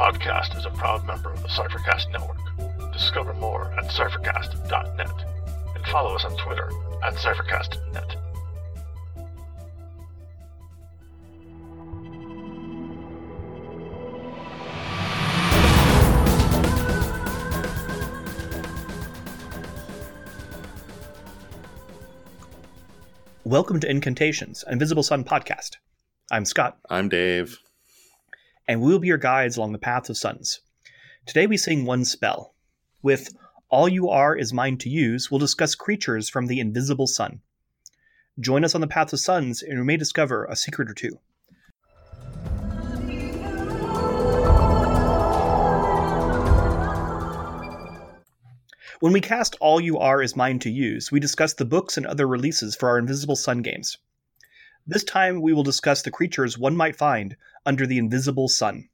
podcast is a proud member of the Cyphercast Network. Discover more at cyphercast.net and follow us on Twitter at cyphercastnet. Welcome to Incantations, an Invisible Sun podcast. I'm Scott, I'm Dave. And we will be your guides along the paths of suns. Today we sing one spell. With All You Are Is Mine to Use, we'll discuss creatures from the invisible sun. Join us on the paths of suns, and we may discover a secret or two. When we cast All You Are Is Mine to Use, we discuss the books and other releases for our Invisible Sun games. This time we will discuss the creatures one might find under the invisible sun.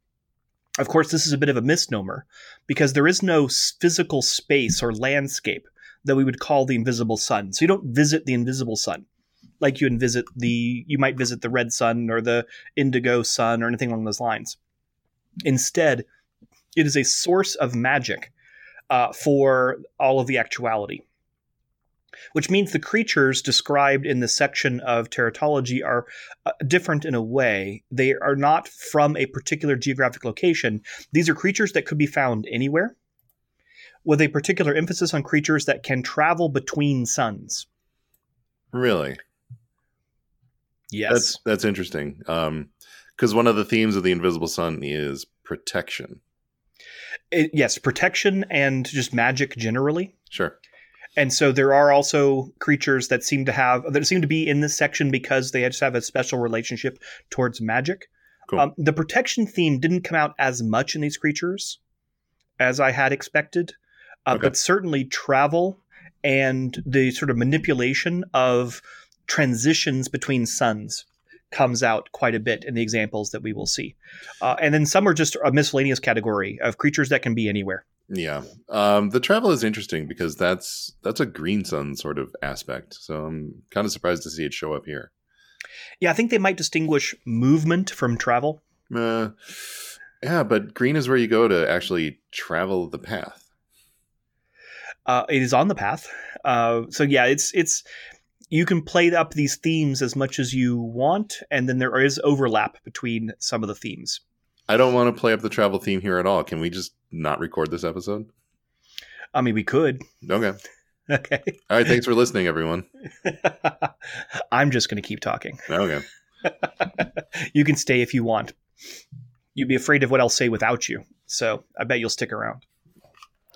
Of course, this is a bit of a misnomer because there is no physical space or landscape that we would call the invisible sun. So you don't visit the invisible sun like you visit the you might visit the red sun or the indigo sun or anything along those lines. Instead, it is a source of magic uh, for all of the actuality which means the creatures described in this section of teratology are uh, different in a way. They are not from a particular geographic location. These are creatures that could be found anywhere, with a particular emphasis on creatures that can travel between suns. Really? Yes. That's that's interesting. Um because one of the themes of the Invisible Sun is protection. It- yes, protection and just magic generally. Sure. And so there are also creatures that seem to have that seem to be in this section because they just have a special relationship towards magic. Cool. Um, the protection theme didn't come out as much in these creatures as I had expected, uh, Okay. but certainly travel and the sort of manipulation of transitions between suns comes out quite a bit in the examples that we will see. Uh, and then some are just a miscellaneous category of creatures that can be anywhere. Yeah. Um the travel is interesting because that's that's a green sun sort of aspect. So I'm kind of surprised to see it show up here. Yeah, I think they might distinguish movement from travel. Uh, yeah, but green is where you go to actually travel the path. Uh, it is on the path. Uh, so yeah, it's it's you can play up these themes as much as you want, and then there is overlap between some of the themes. I don't want to play up the travel theme here at all. Can we just not record this episode? I mean, we could. Okay. Okay. All right, thanks for listening everyone. I'm just going to keep talking. Okay. You can stay if you want. You'd be afraid of what I'll say without you, so I bet you'll stick around.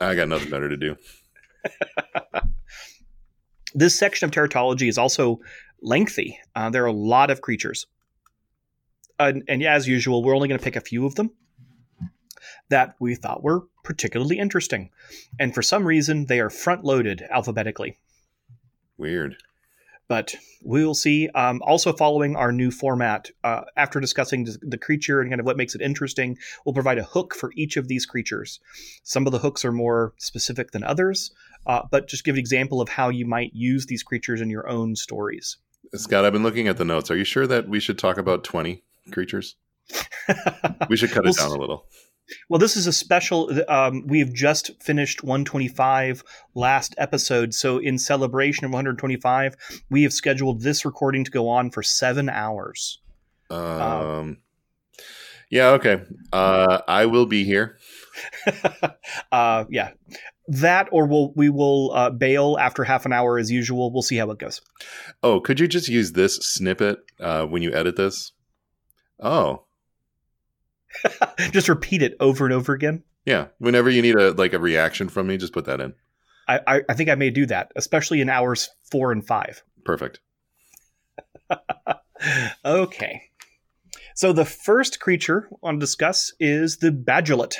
I got nothing better to do. This section of teratology is also lengthy. Uh, there are a lot of creatures. And, and as usual, we're only going to pick a few of them that we thought were particularly interesting. And for some reason, they are front loaded alphabetically. Weird. But we will see. Um, also, following our new format, uh, after discussing the- creature and kind of what makes it interesting, we'll provide a hook for each of these creatures. Some of the hooks are more specific than others, uh, but just give an example of how you might use these creatures in your own stories. Scott, I've been looking at the notes. Are you sure that we should talk about 20 creatures? We should cut We'll it down a little. Well, this is a special. Um, we have just finished 125 last episode, so in celebration of 125, we have scheduled this recording to go on for seven hours. Um, yeah, okay. Uh, I will be here. uh, yeah, that or we'll we will uh, bail after half an hour as usual. We'll see how it goes. Oh, could you just use this snippet uh, when you edit this? Oh, just repeat it over and over again. yeah. Whenever you need a like a reaction from me, just put that in. I, I, I think I may do that, especially in hours four and five. Perfect. okay. So the first creature I want to discuss is the Badulet.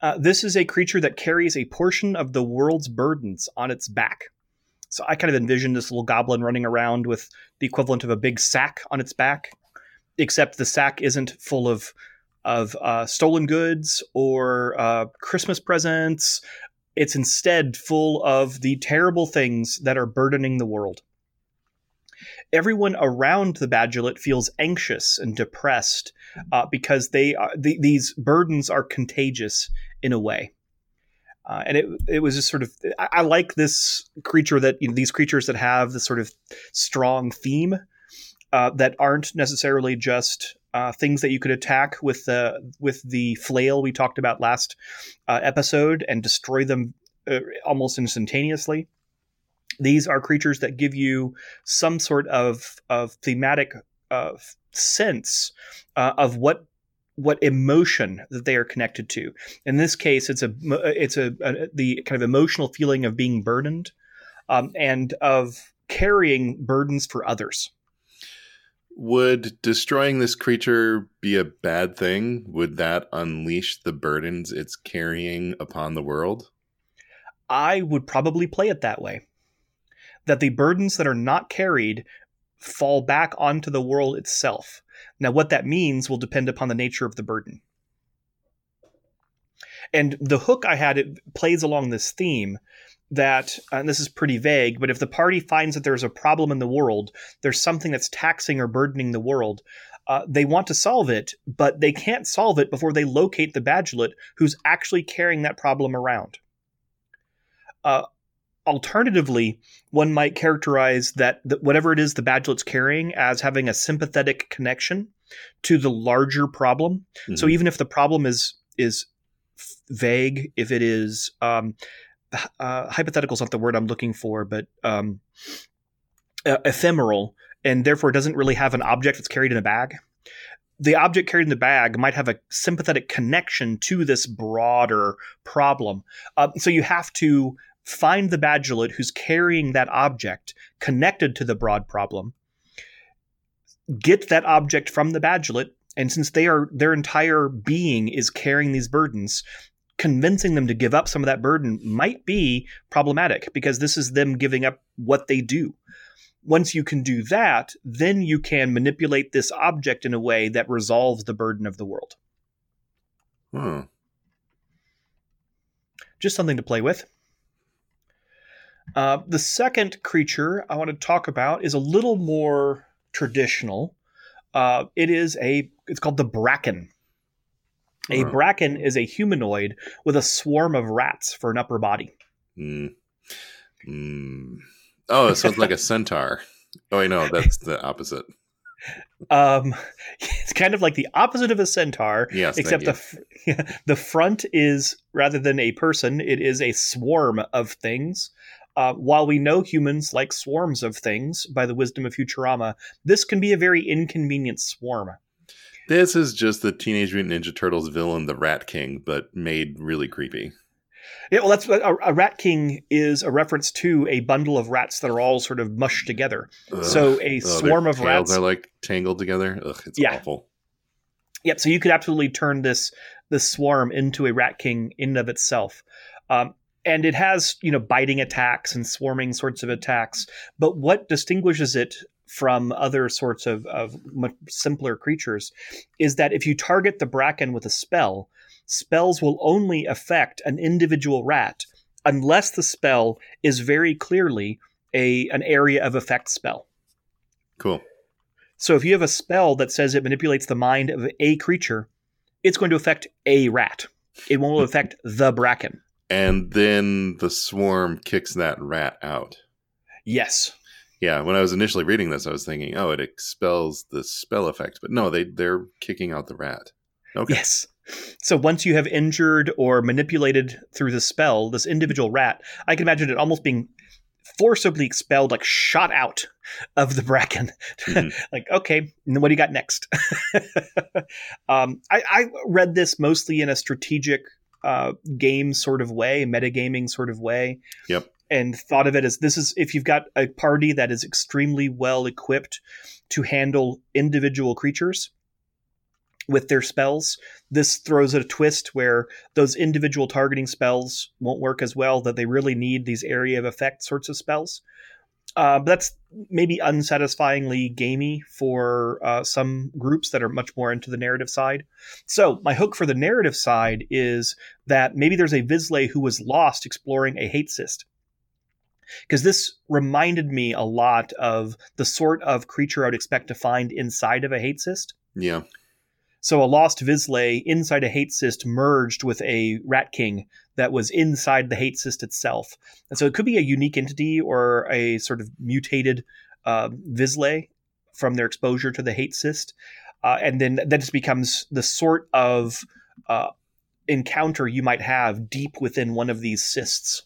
Uh, this is a creature that carries a portion of the world's burdens on its back. So I kind of envision this little goblin running around with the equivalent of a big sack on its back, except the sack isn't full of of uh, stolen goods or uh, Christmas presents. It's instead full of the terrible things that are burdening the world. everyone around the Badulate feels anxious and depressed uh, because they are, th- these burdens are contagious in a way. Uh, and it it was just sort of I, I like this creature that you know, these creatures that have this sort of strong theme uh, that aren't necessarily just uh, things that you could attack with the with the flail we talked about last uh, episode and destroy them uh, almost instantaneously. These are creatures that give you some sort of of thematic uh, sense uh, of what what emotion that they are connected to. In this case, it's a it's a, a the kind of emotional feeling of being burdened um, and of carrying burdens for others. Would destroying this creature be a bad thing? Would that unleash the burdens it's carrying upon the world? I would probably play it that way. That the burdens that are not carried fall back onto the world itself. Now, what that means will depend upon the nature of the burden. And the hook I had it plays along this theme that, and this is pretty vague, but if the party finds that there's a problem in the world, there's something that's taxing or burdening the world, uh, they want to solve it, but they can't solve it before they locate the Badulate who's actually carrying that problem around. Uh, alternatively, one might characterize that, that whatever it is the Badulate's carrying as having a sympathetic connection to the larger problem. Mm-hmm. So even if the problem is is vague, if it is um, uh, hypothetical is not the word I'm looking for, but um, uh, ephemeral, and therefore doesn't really have an object that's carried in a bag. The object carried in the bag might have a sympathetic connection to this broader problem. Uh, so you have to find the Badulate who's carrying that object connected to the broad problem, get that object from the Badulate, and since they are their entire being is carrying these burdens, convincing them to give up some of that burden might be problematic because this is them giving up what they do. Once you can do that, then you can manipulate this object in a way that resolves the burden of the world. Hmm. Just something to play with. Uh, the second creature I want to talk about is a little more traditional. Uh, it is a it's called the bracken. A bracken is a humanoid with a swarm of rats for an upper body. Mm. Mm. Oh, so it's like a centaur. Oh, I know that's the opposite. Um, it's kind of like the opposite of a centaur. Yes, except the yeah, the front is rather than a person, it is a swarm of things. Uh, while we know humans like swarms of things by the wisdom of Futurama, this can be a very inconvenient swarm. This is just the Teenage Mutant Ninja Turtles villain, the Rat King, but made really creepy. Yeah, well, that's a, a, rat king is a reference to a bundle of rats that are all sort of mushed together. Ugh. So a oh, swarm of rats are like tangled together. Ugh, it's yeah. awful. Yep. So you could absolutely turn this this swarm into a rat king in and of itself. Um, and it has you know biting attacks and swarming sorts of attacks. But what distinguishes it from other sorts of, of much simpler creatures is that if you target the bracken with a spell, spells will only affect an individual rat unless the spell is very clearly a an area of effect spell. Cool. So if you have a spell that says it manipulates the mind of a creature, it's going to affect a rat. It won't affect the bracken. And then the swarm kicks that rat out. Yes yeah, when I was initially reading this, I was thinking, oh, it expels the spell effect, but no, they they're kicking out the rat. Okay. Yes. So once you have injured or manipulated through the spell this individual rat, I can imagine it almost being forcibly expelled, like shot out of the bracken. Mm-hmm. like, okay, what do you got next? um, I, I, read this mostly in a strategic uh, game sort of way, metagaming sort of way. Yep and thought of it as this is if you've got a party that is extremely well equipped to handle individual creatures with their spells. This throws a twist where those individual targeting spells won't work as well, that they really need these area of effect sorts of spells. Uh, that's maybe unsatisfyingly gamey for uh, some groups that are much more into the narrative side. So, my hook for the narrative side is that maybe there's a vislae who was lost exploring a hate cyst because this reminded me a lot of the sort of creature I would expect to find inside of a hate cyst. Yeah. So a lost vislae inside a hate cyst merged with a rat king that was inside the hate cyst itself. And so it could be a unique entity or a sort of mutated uh, from their exposure to the hate cyst. Uh, and then that just becomes the sort of uh, encounter you might have deep within one of these cysts.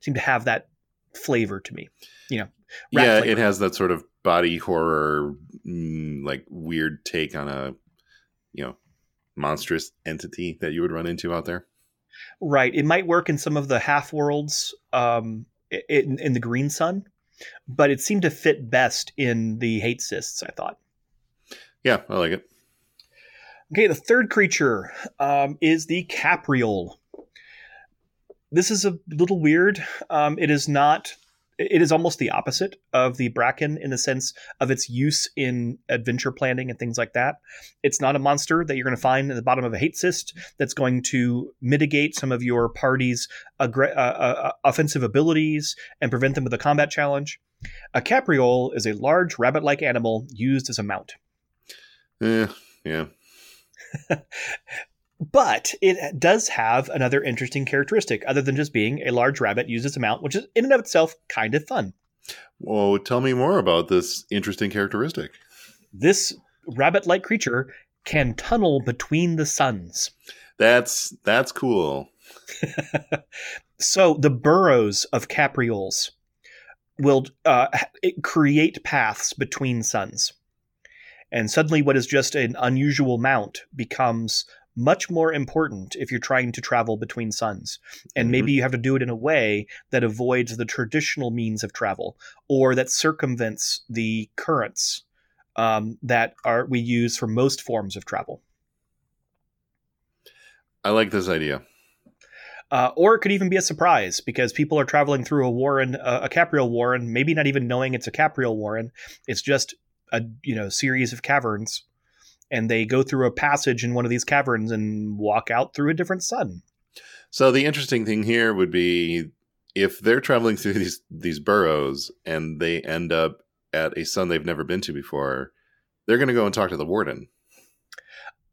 Seem to have that flavor to me, you know. Yeah, flavor. it has that sort of body horror, mm, like weird take on a, you know, monstrous entity that you would run into out there. Right. It might work in some of the half worlds um, in, in the Green Sun, but it seemed to fit best in the hate cysts, I thought. Yeah, I like it. Okay, the third creature um, is the Capriole. This is a little weird. Um, it is not. It is almost the opposite of the Bracken in the sense of its use in adventure planning and things like that. It's not a monster that you're going to find at the bottom of a hate cyst that's going to mitigate some of your party's aggr- uh, uh, offensive abilities and prevent them with a combat challenge. A Capriole is a large rabbit like animal used as a mount. Yeah, yeah. But it does have another interesting characteristic, other than just being a large rabbit used as a mount, which is in and of itself kind of fun. Well, tell me more about this interesting characteristic. This rabbit like creature can tunnel between the suns. That's that's cool. So the burrows of caprioles will uh, create paths between suns. And suddenly, what is just an unusual mount becomes much more important if you're trying to travel between suns. And Mhm. maybe you have to do it in a way that avoids the traditional means of travel or that circumvents the currents um, that are we use for most forms of travel. I like this idea. Uh, or it could even be a surprise because people are traveling through a warren, uh, a capriole warren, maybe not even knowing it's a capriole warren. It's just a you know series of caverns, and they go through a passage in one of these caverns and walk out through a different sun. So the interesting thing here would be if they're traveling through these these burrows and they end up at a sun they've never been to before, they're going to go and talk to the warden.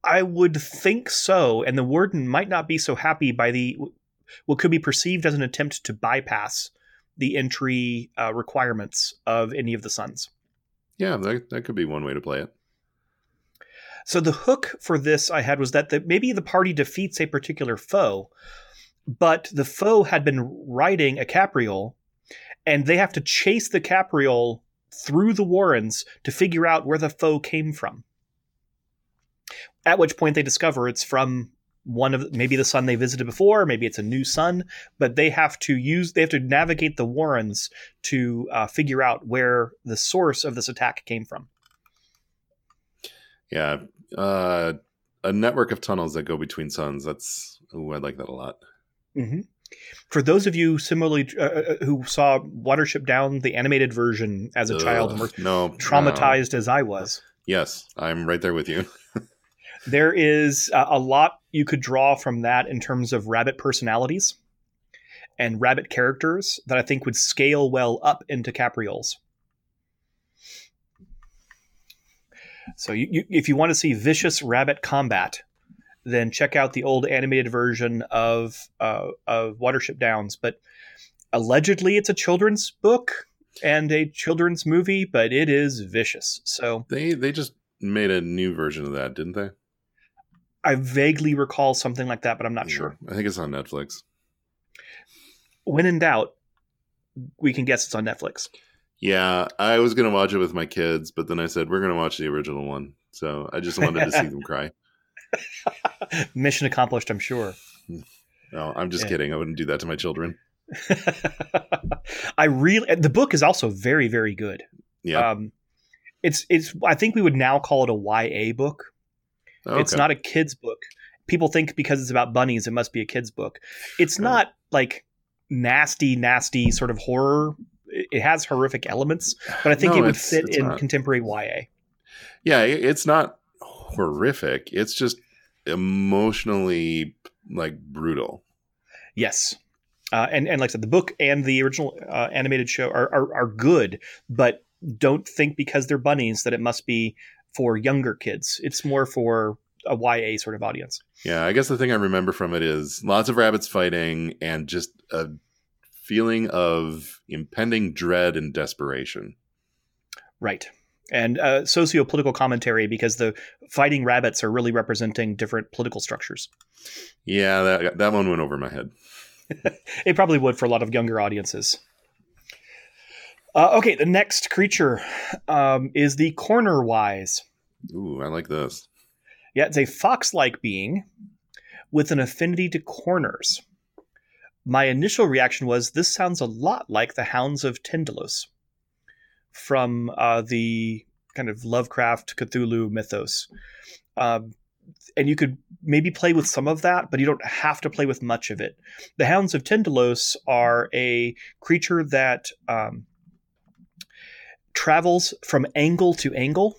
I would think so, and the warden might not be so happy by the what could be perceived as an attempt to bypass the entry uh, requirements of any of the suns. Yeah, that, that could be one way to play it. So the hook for this I had was that the, maybe the party defeats a particular foe, but the foe had been riding a capriole, and they have to chase the capriole through the warrens to figure out where the foe came from. At which point they discover it's from one of maybe the sun they visited before, maybe it's a new sun, but they have to use they have to navigate the warrens to uh, figure out where the source of this attack came from. Yeah, uh, a network of tunnels that go between suns. That's ooh, I like that a lot. hmm For those of you similarly uh, uh, who saw Watership Down, the animated version as a child, and were no traumatized no. as I was, Yes, I'm right there with you. there is uh, a lot you could draw from that in terms of rabbit personalities and rabbit characters that I think would scale well up into caprioles. So, you, you, if you want to see vicious rabbit combat, then check out the old animated version of uh, of Watership Downs. But allegedly, it's a children's book and a children's movie, but it is vicious. So They they just made a new version of that, didn't they? I vaguely recall something like that, but I'm not sure. I think it's on Netflix. When in doubt, we can guess it's on Netflix. Yeah, I was gonna watch it with my kids, but then I said we're gonna watch the original one. So I just wanted to see them cry. Mission accomplished, I'm sure. No, I'm just Yeah. kidding. I wouldn't do that to my children. I really the book is also very very good. Yeah, Um, it's it's I think we would now call it a YA book. okay. It's not a kids book. People think because it's about bunnies, it must be a kids book. It's not like nasty, nasty sort of horror. It has horrific elements, but I think No, it would fit in not. contemporary YA. Yeah, it's not horrific. It's just emotionally like brutal. Yes. Uh, and and like I said, the book and the original uh, animated show are, are are good, but don't think because they're bunnies that it must be for younger kids. It's more for a YA sort of audience. Yeah, I guess the thing I remember from it is lots of rabbits fighting and just a feeling of impending dread and desperation. Right. And uh, socio-political commentary because the fighting rabbits are really representing different political structures. Yeah, that that one went over my head. it probably would for a lot of younger audiences. Uh, okay, the next creature um, is the cornerwise. Ooh, I like this. Yeah, it's a fox like being with an affinity to corners. My initial reaction was this sounds a lot like the Hounds of Tindalos from uh, the kind of Lovecraft Cthulhu mythos. Um, and you could maybe play with some of that, but you don't have to play with much of it. The Hounds of Tindalos are a creature that um, travels from angle to angle.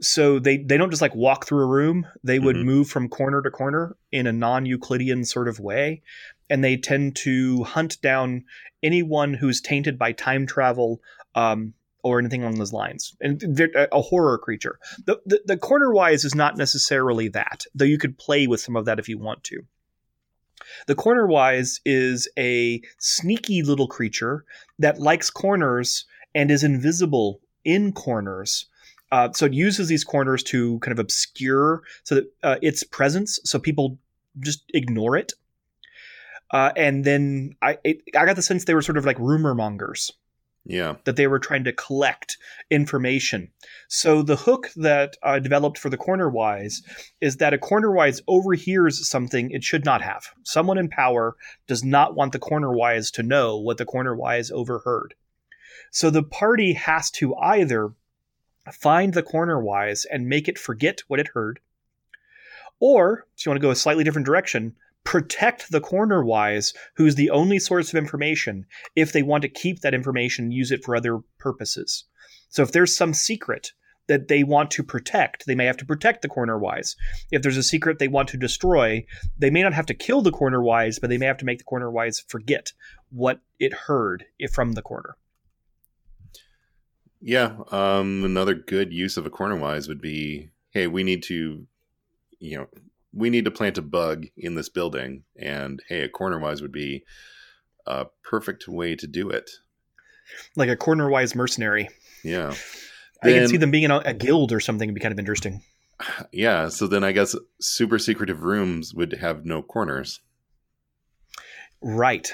So they, they don't just like walk through a room. They would Mhm. move from corner to corner in a non-Euclidean sort of way, and they tend to hunt down anyone who's tainted by time travel um, or anything along those lines. And they're a- a horror creature. The, the the cornerwise is not necessarily that, though you could play with some of that if you want to. The cornerwise is a sneaky little creature that likes corners and is invisible in corners. Uh, so it uses these corners to kind of obscure so that uh, its presence, so people just ignore it. Uh, and then I it, I got the sense they were sort of like rumor mongers Yeah. that they were trying to collect information. So the hook that I developed for the cornerwise is that a cornerwise overhears something it should not have. Someone in power does not want the cornerwise to know what the cornerwise overheard. So the party has to either find the cornerwise and make it forget what it heard, or if you want to go a slightly different direction, protect the cornerwise, who's the only source of information, if they want to keep that information use it for other purposes. So if there's some secret that they want to protect, they may have to protect the cornerwise. If there's a secret they want to destroy, they may not have to kill the cornerwise, but they may have to make the cornerwise forget what it heard from the corner. Yeah. Um, another good use of a cornerwise would be, hey, we need to, you know, we need to plant a bug in this building, and hey, a cornerwise would be a perfect way to do it. Like a cornerwise mercenary. Yeah. I can see them being in a, a guild or something would be kind of interesting. Yeah. So then I guess super secretive rooms would have no corners. Right.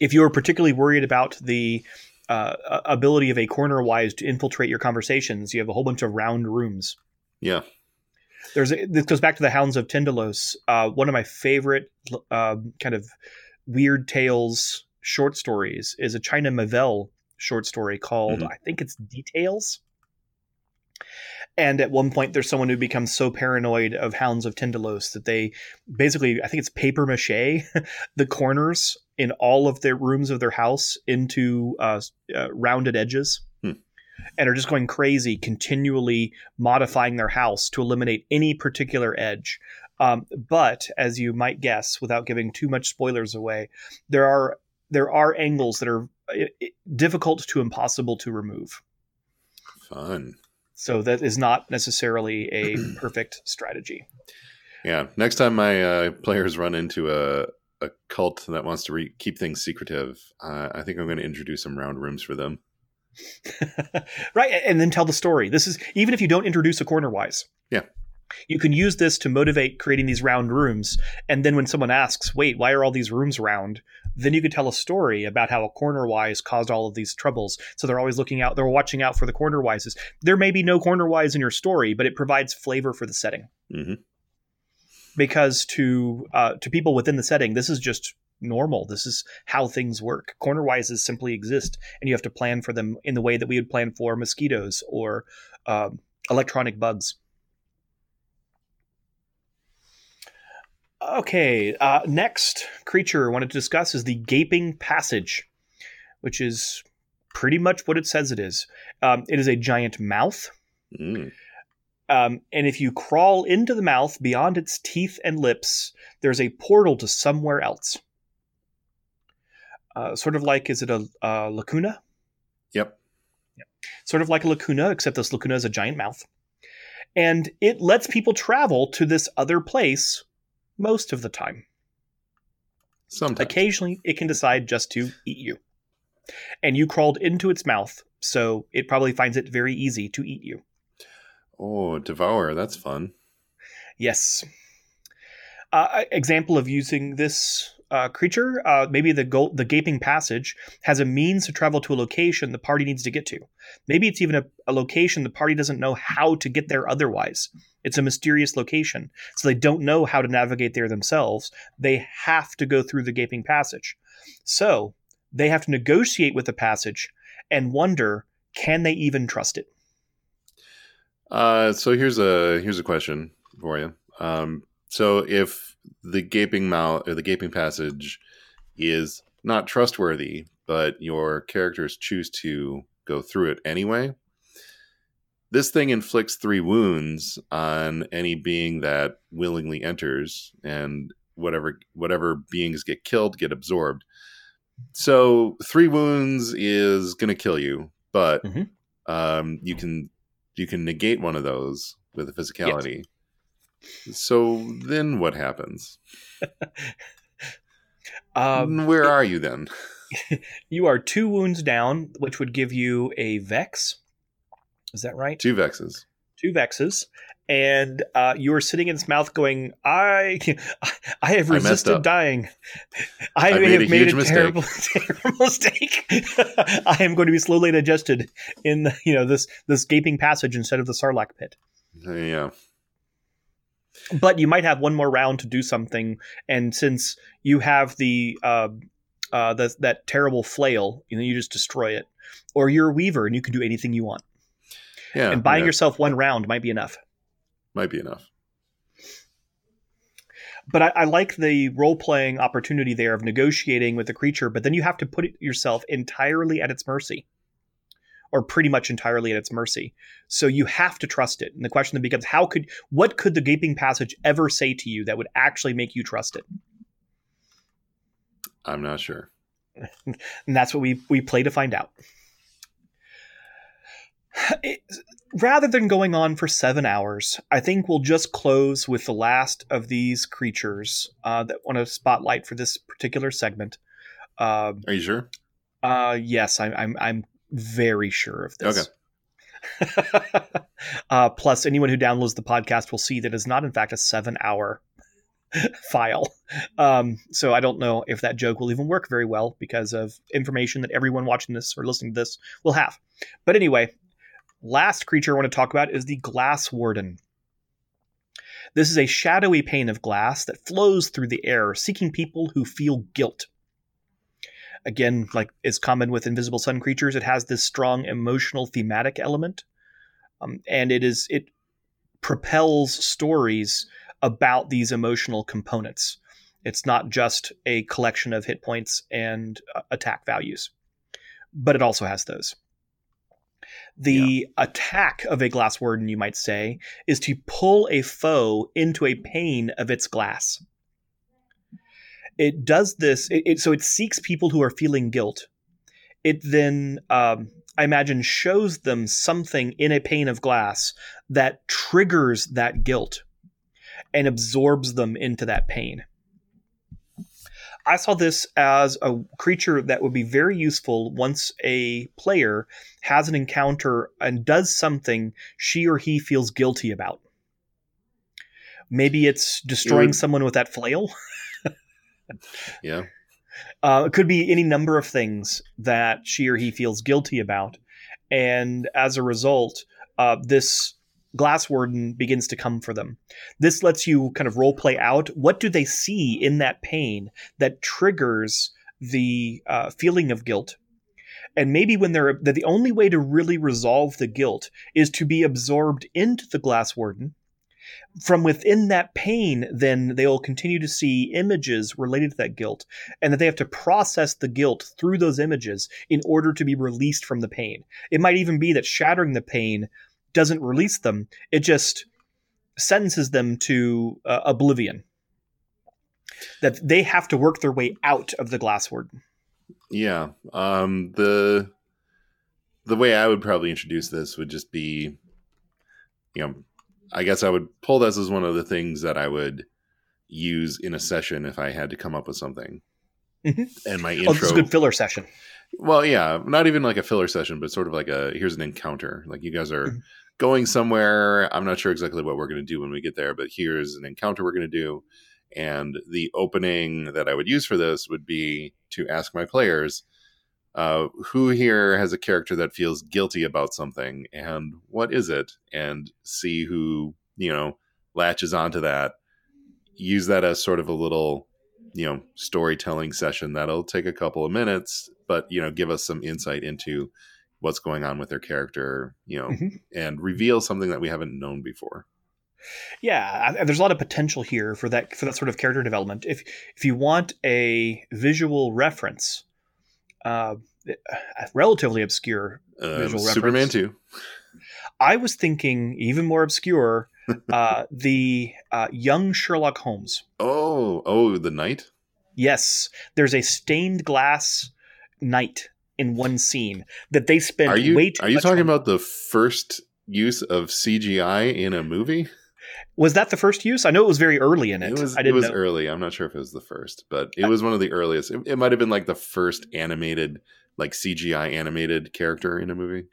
if you're particularly worried about the uh, ability of a cornerwise to infiltrate your conversations, you have a whole bunch of round rooms. Yeah. There's a, this goes back to the Hounds of Tindalos. Uh, one of my favorite uh, kind of weird tales short stories is a China Miéville short story called Mhm. I think it's Details. And at one point, there's someone who becomes so paranoid of Hounds of Tindalos that they basically, I think it's paper mache, the corners in all of their rooms of their house into uh, uh, rounded edges. And are just going crazy, continually modifying their house to eliminate any particular edge. Um, but as you might guess, without giving too much spoilers away, there are there are angles that are difficult to impossible to remove. Fun. So that is not necessarily a perfect strategy. Yeah. Next time my uh, players run into a, a cult that wants to re- keep things secretive, uh, I think I'm going to introduce some round rooms for them. right, and then tell the story. This is even if you don't introduce a corner wise. Yeah. You can use this to motivate creating these round rooms, and then when someone asks, "Wait, why are all these rooms round?" Then you could tell a story about how a corner wise caused all of these troubles. So they're always looking out, they're watching out for the corner wises. There may be no corner wise in your story, but it provides flavor for the setting. hmm because to uh, to people within the setting, this is just normal. This is how things work. Corner wises simply exist, and you have to plan for them in the way that we would plan for mosquitoes or um, electronic bugs. Okay, uh, next creature I wanted to discuss is the Gaping Passage, which is pretty much what it says it is. Um, it is a giant mouth Mm. Um, and if you crawl into the mouth beyond its teeth and lips, there's a portal to somewhere else. Uh, sort of like, is it a, a lacuna? Yep. Sort of like a lacuna, except this lacuna is a giant mouth. And it lets people travel to this other place most of the time. Sometimes. Occasionally, it can decide just to eat you. And you crawled into its mouth, so it probably finds it very easy to eat you. Oh, devour. That's fun. Yes. Uh, example of using this uh, creature, uh, maybe the go- the gaping passage has a means to travel to a location the party needs to get to. Maybe it's even a, a location the party doesn't know how to get there otherwise. It's a mysterious location, so they don't know how to navigate there themselves. They have to go through the gaping passage. So they have to negotiate with the passage and wonder can they even trust it? Uh, so here's a here's a question for you. Um, so if the gaping mouth or the gaping passage is not trustworthy, but your characters choose to go through it anyway, this thing inflicts three wounds on any being that willingly enters, and whatever whatever beings get killed get absorbed. So three wounds is going to kill you, but Mhm. um, you can you can negate one of those with a physicality. So then what happens? Um, Where are you then? you are two wounds down, which would give you a vex. Is that right? Two vexes. two vexes, and uh, you are sitting in its mouth, going, "I, I have resisted up. dying. I, I made have a made huge a mistake." terrible, terrible mistake. I am going to be slowly digested in the, you know this this gaping passage instead of the Sarlacc pit. Yeah. But you might have one more round to do something, and since you have the uh, uh, the, that terrible flail, you know, you just destroy it, or you're a weaver and you can do anything you want. Yeah. and buying yeah, yourself one round might be enough. might be enough. but I, I like the role playing opportunity there of negotiating with the creature, but then you have to put it yourself entirely at its mercy, or pretty much entirely at its mercy. So you have to trust it. And the question then becomes, how could what could the gaping passage ever say to you that would actually make you trust it? I'm not sure. And that's what we we play to find out. It- rather than going on for seven hours, I think we'll just close with the last of these creatures uh, that want to spotlight for this particular segment. Uh, Are you sure? uh, yes, I'm, I'm I'm very sure of this. Okay. uh, plus, anyone who downloads the podcast will see that it's not, in fact, a seven-hour file. Um, so I don't know if that joke will even work very well because of information that everyone watching this or listening to this will have. But anyway, last creature I want to talk about is the Glass Warden. This is a shadowy pane of glass that flows through the air, seeking people who feel guilt. Again, like is common with Invisible Sun creatures, it has this strong emotional thematic element, um, and it is it propels stories about these emotional components. It's not just a collection of hit points and uh, attack values, but it also has those. The attack of a glass warden, you might say, is to pull a foe into a pane of its glass. It does this, it, it- so it seeks people who are feeling guilt. It then, um, I imagine, shows them something in a pane of glass that triggers that guilt and absorbs them into that pain. I saw this as a creature that would be very useful once a player has an encounter and does something she or he feels guilty about. Maybe it's destroying would- someone with that flail. Yeah. Uh, it could be any number of things that she or he feels guilty about. And as a result, uh, this glass warden begins to come for them. This lets you kind of role play out what do they see in that pain that triggers the uh, feeling of guilt. And maybe when they're that the only way to really resolve the guilt is to be absorbed into the glass warden. From within that pain, then they will continue to see images related to that guilt and that they have to process the guilt through those images in order to be released from the pain. It might even be that shattering the pain doesn't release them. It just sentences them to uh, oblivion. That they have to work their way out of the glass warden. Yeah. Um, the the way I would probably introduce this would just be, you know, I guess I would pull this as one of the things that I would use in a session if I had to come up with something. Mhm. And my Oh, intro, this is a good filler session. well, yeah, not even like a filler session, but sort of like a here's an encounter. Like you guys are Mhm. going somewhere. I'm not sure exactly what we're going to do when we get there, but here's an encounter we're going to do. And the opening that I would use for this would be to ask my players, uh, who here has a character that feels guilty about something, and what is it? And see who you know latches onto that. Use that as sort of a little you know storytelling session that'll take a couple of minutes but you know give us some insight into what's going on with their character you know Mhm. and reveal something that we haven't known before Yeah, and there's a lot of potential here for that for that sort of character development. If if you want a visual reference, uh, a relatively obscure, um, Visual superman reference. 2 I was thinking even more obscure, uh, the uh, young Sherlock Holmes. oh oh the knight Yes, there's a stained glass knight in one scene that they spend are you way too are you talking on- about the first use of cgi in a movie Was that the first use? I know it was very early in it. it was it was early i'm not sure if it was the first but it was one of the earliest it, it might have been like the first animated like cgi animated character in a movie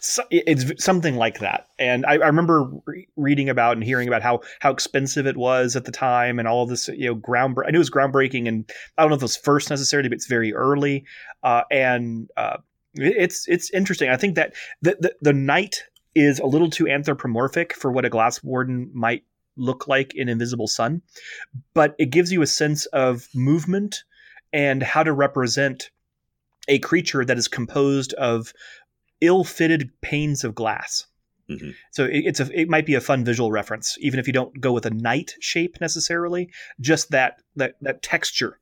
So, it's something like that. And I, I remember re- reading about and hearing about how how expensive it was at the time, and all of this, you know, ground. I knew it was groundbreaking, and I don't know if it was first necessarily, but it's very early. Uh, and uh, it's it's interesting. I think that the, the the knight is a little too anthropomorphic for what a glass warden might look like in Invisible Sun, but it gives you a sense of movement and how to represent a creature that is composed of ill-fitted panes of glass. Mhm. So it, it's a it might be a fun visual reference, even if you don't go with a knight shape necessarily. Just that that that texture,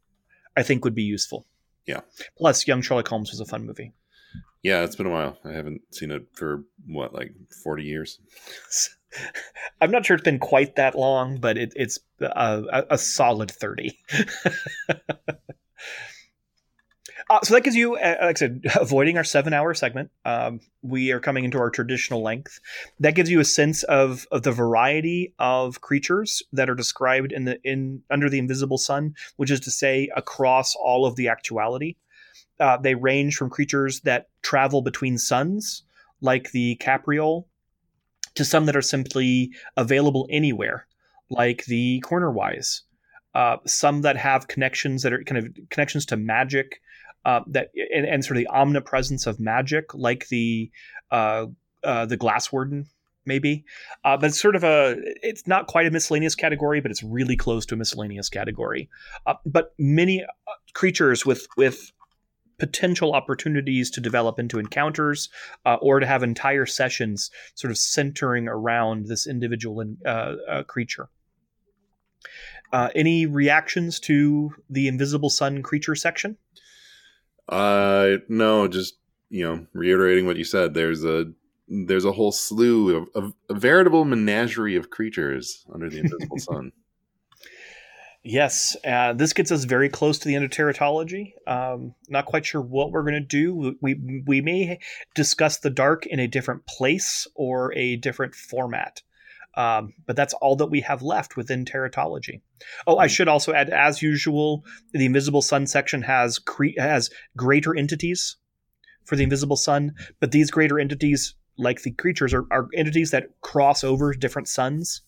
I think, would be useful. Yeah. Plus, Young Sherlock Holmes was a fun movie. Yeah it's been a while i haven't seen it for what like 40 years I'm not sure it's been quite that long, but it, it's a, a, a solid thirty. Uh, so that gives you, uh, like I said, avoiding our seven-hour segment. Um, we are coming into our traditional length. That gives you a sense of, of the variety of creatures that are described in the in under the invisible sun, which is to say, across all of the actuality. Uh, they range from creatures that travel between suns, like the capriole, to some that are simply available anywhere, like the cornerwise. Uh, some that have connections that are kind of connections to magic, uh, that and, and sort of the omnipresence of magic, like the uh, uh, the glass warden, maybe. Uh, but it's sort of a it's not quite a miscellaneous category, but it's really close to a miscellaneous category. Uh, but many creatures with with potential opportunities to develop into encounters uh, or to have entire sessions sort of centering around this individual uh, uh, creature. Uh, any reactions to the invisible sun creature section? Uh, no, just you know, reiterating what you said. There's a there's a whole slew of, of a veritable menagerie of creatures under the invisible sun. Yes, uh, this gets us very close to the end of teratology. Um, not quite sure what we're going to do. We we may discuss the dark in a different place or a different format. Um, but that's all that we have left within teratology. Oh, I should also add, as usual, the Invisible Sun section has cre- has greater entities for the Invisible Sun, but these greater entities, like the creatures, are, are entities that cross over different suns,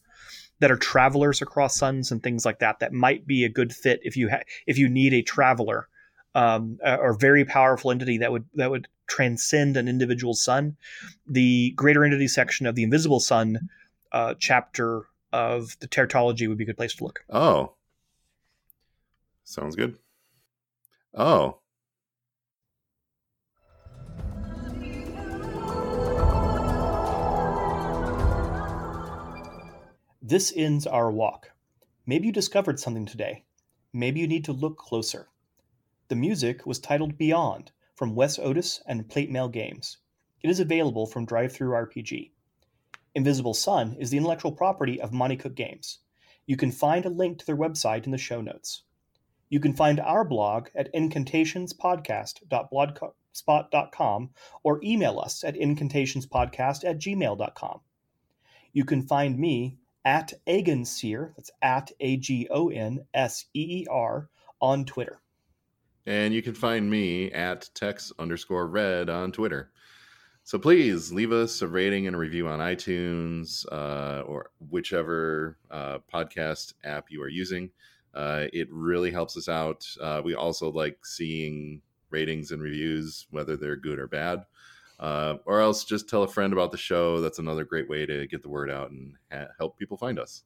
that are travelers across suns and things like that. That might be a good fit if you ha- if you need a traveler um, or very powerful entity that would that would transcend an individual sun. The greater entity section of the Invisible Sun uh, chapter of the teratology would be a good place to look. Oh, sounds good. Oh, This ends our walk. Maybe you discovered something today. Maybe you need to look closer. The music was titled Beyond from Wes Otis and Plate Mail Games. It is available from DriveThruRPG. Invisible Sun is the intellectual property of Monte Cook Games. You can find a link to their website in the show notes. You can find our blog at incantationspodcast.blogspot.com or email us at incantationspodcast at gmail.com. You can find me at Agonseer, that's at A G O N S E E R, on Twitter. And you can find me at tex underscore red on Twitter. So please leave us a rating and a review on iTunes uh, or whichever uh, podcast app you are using. Uh, it really helps us out. Uh, we also like seeing ratings and reviews, whether they're good or bad. Uh, or else just tell a friend about the show. That's another great way to get the word out and ha- help people find us.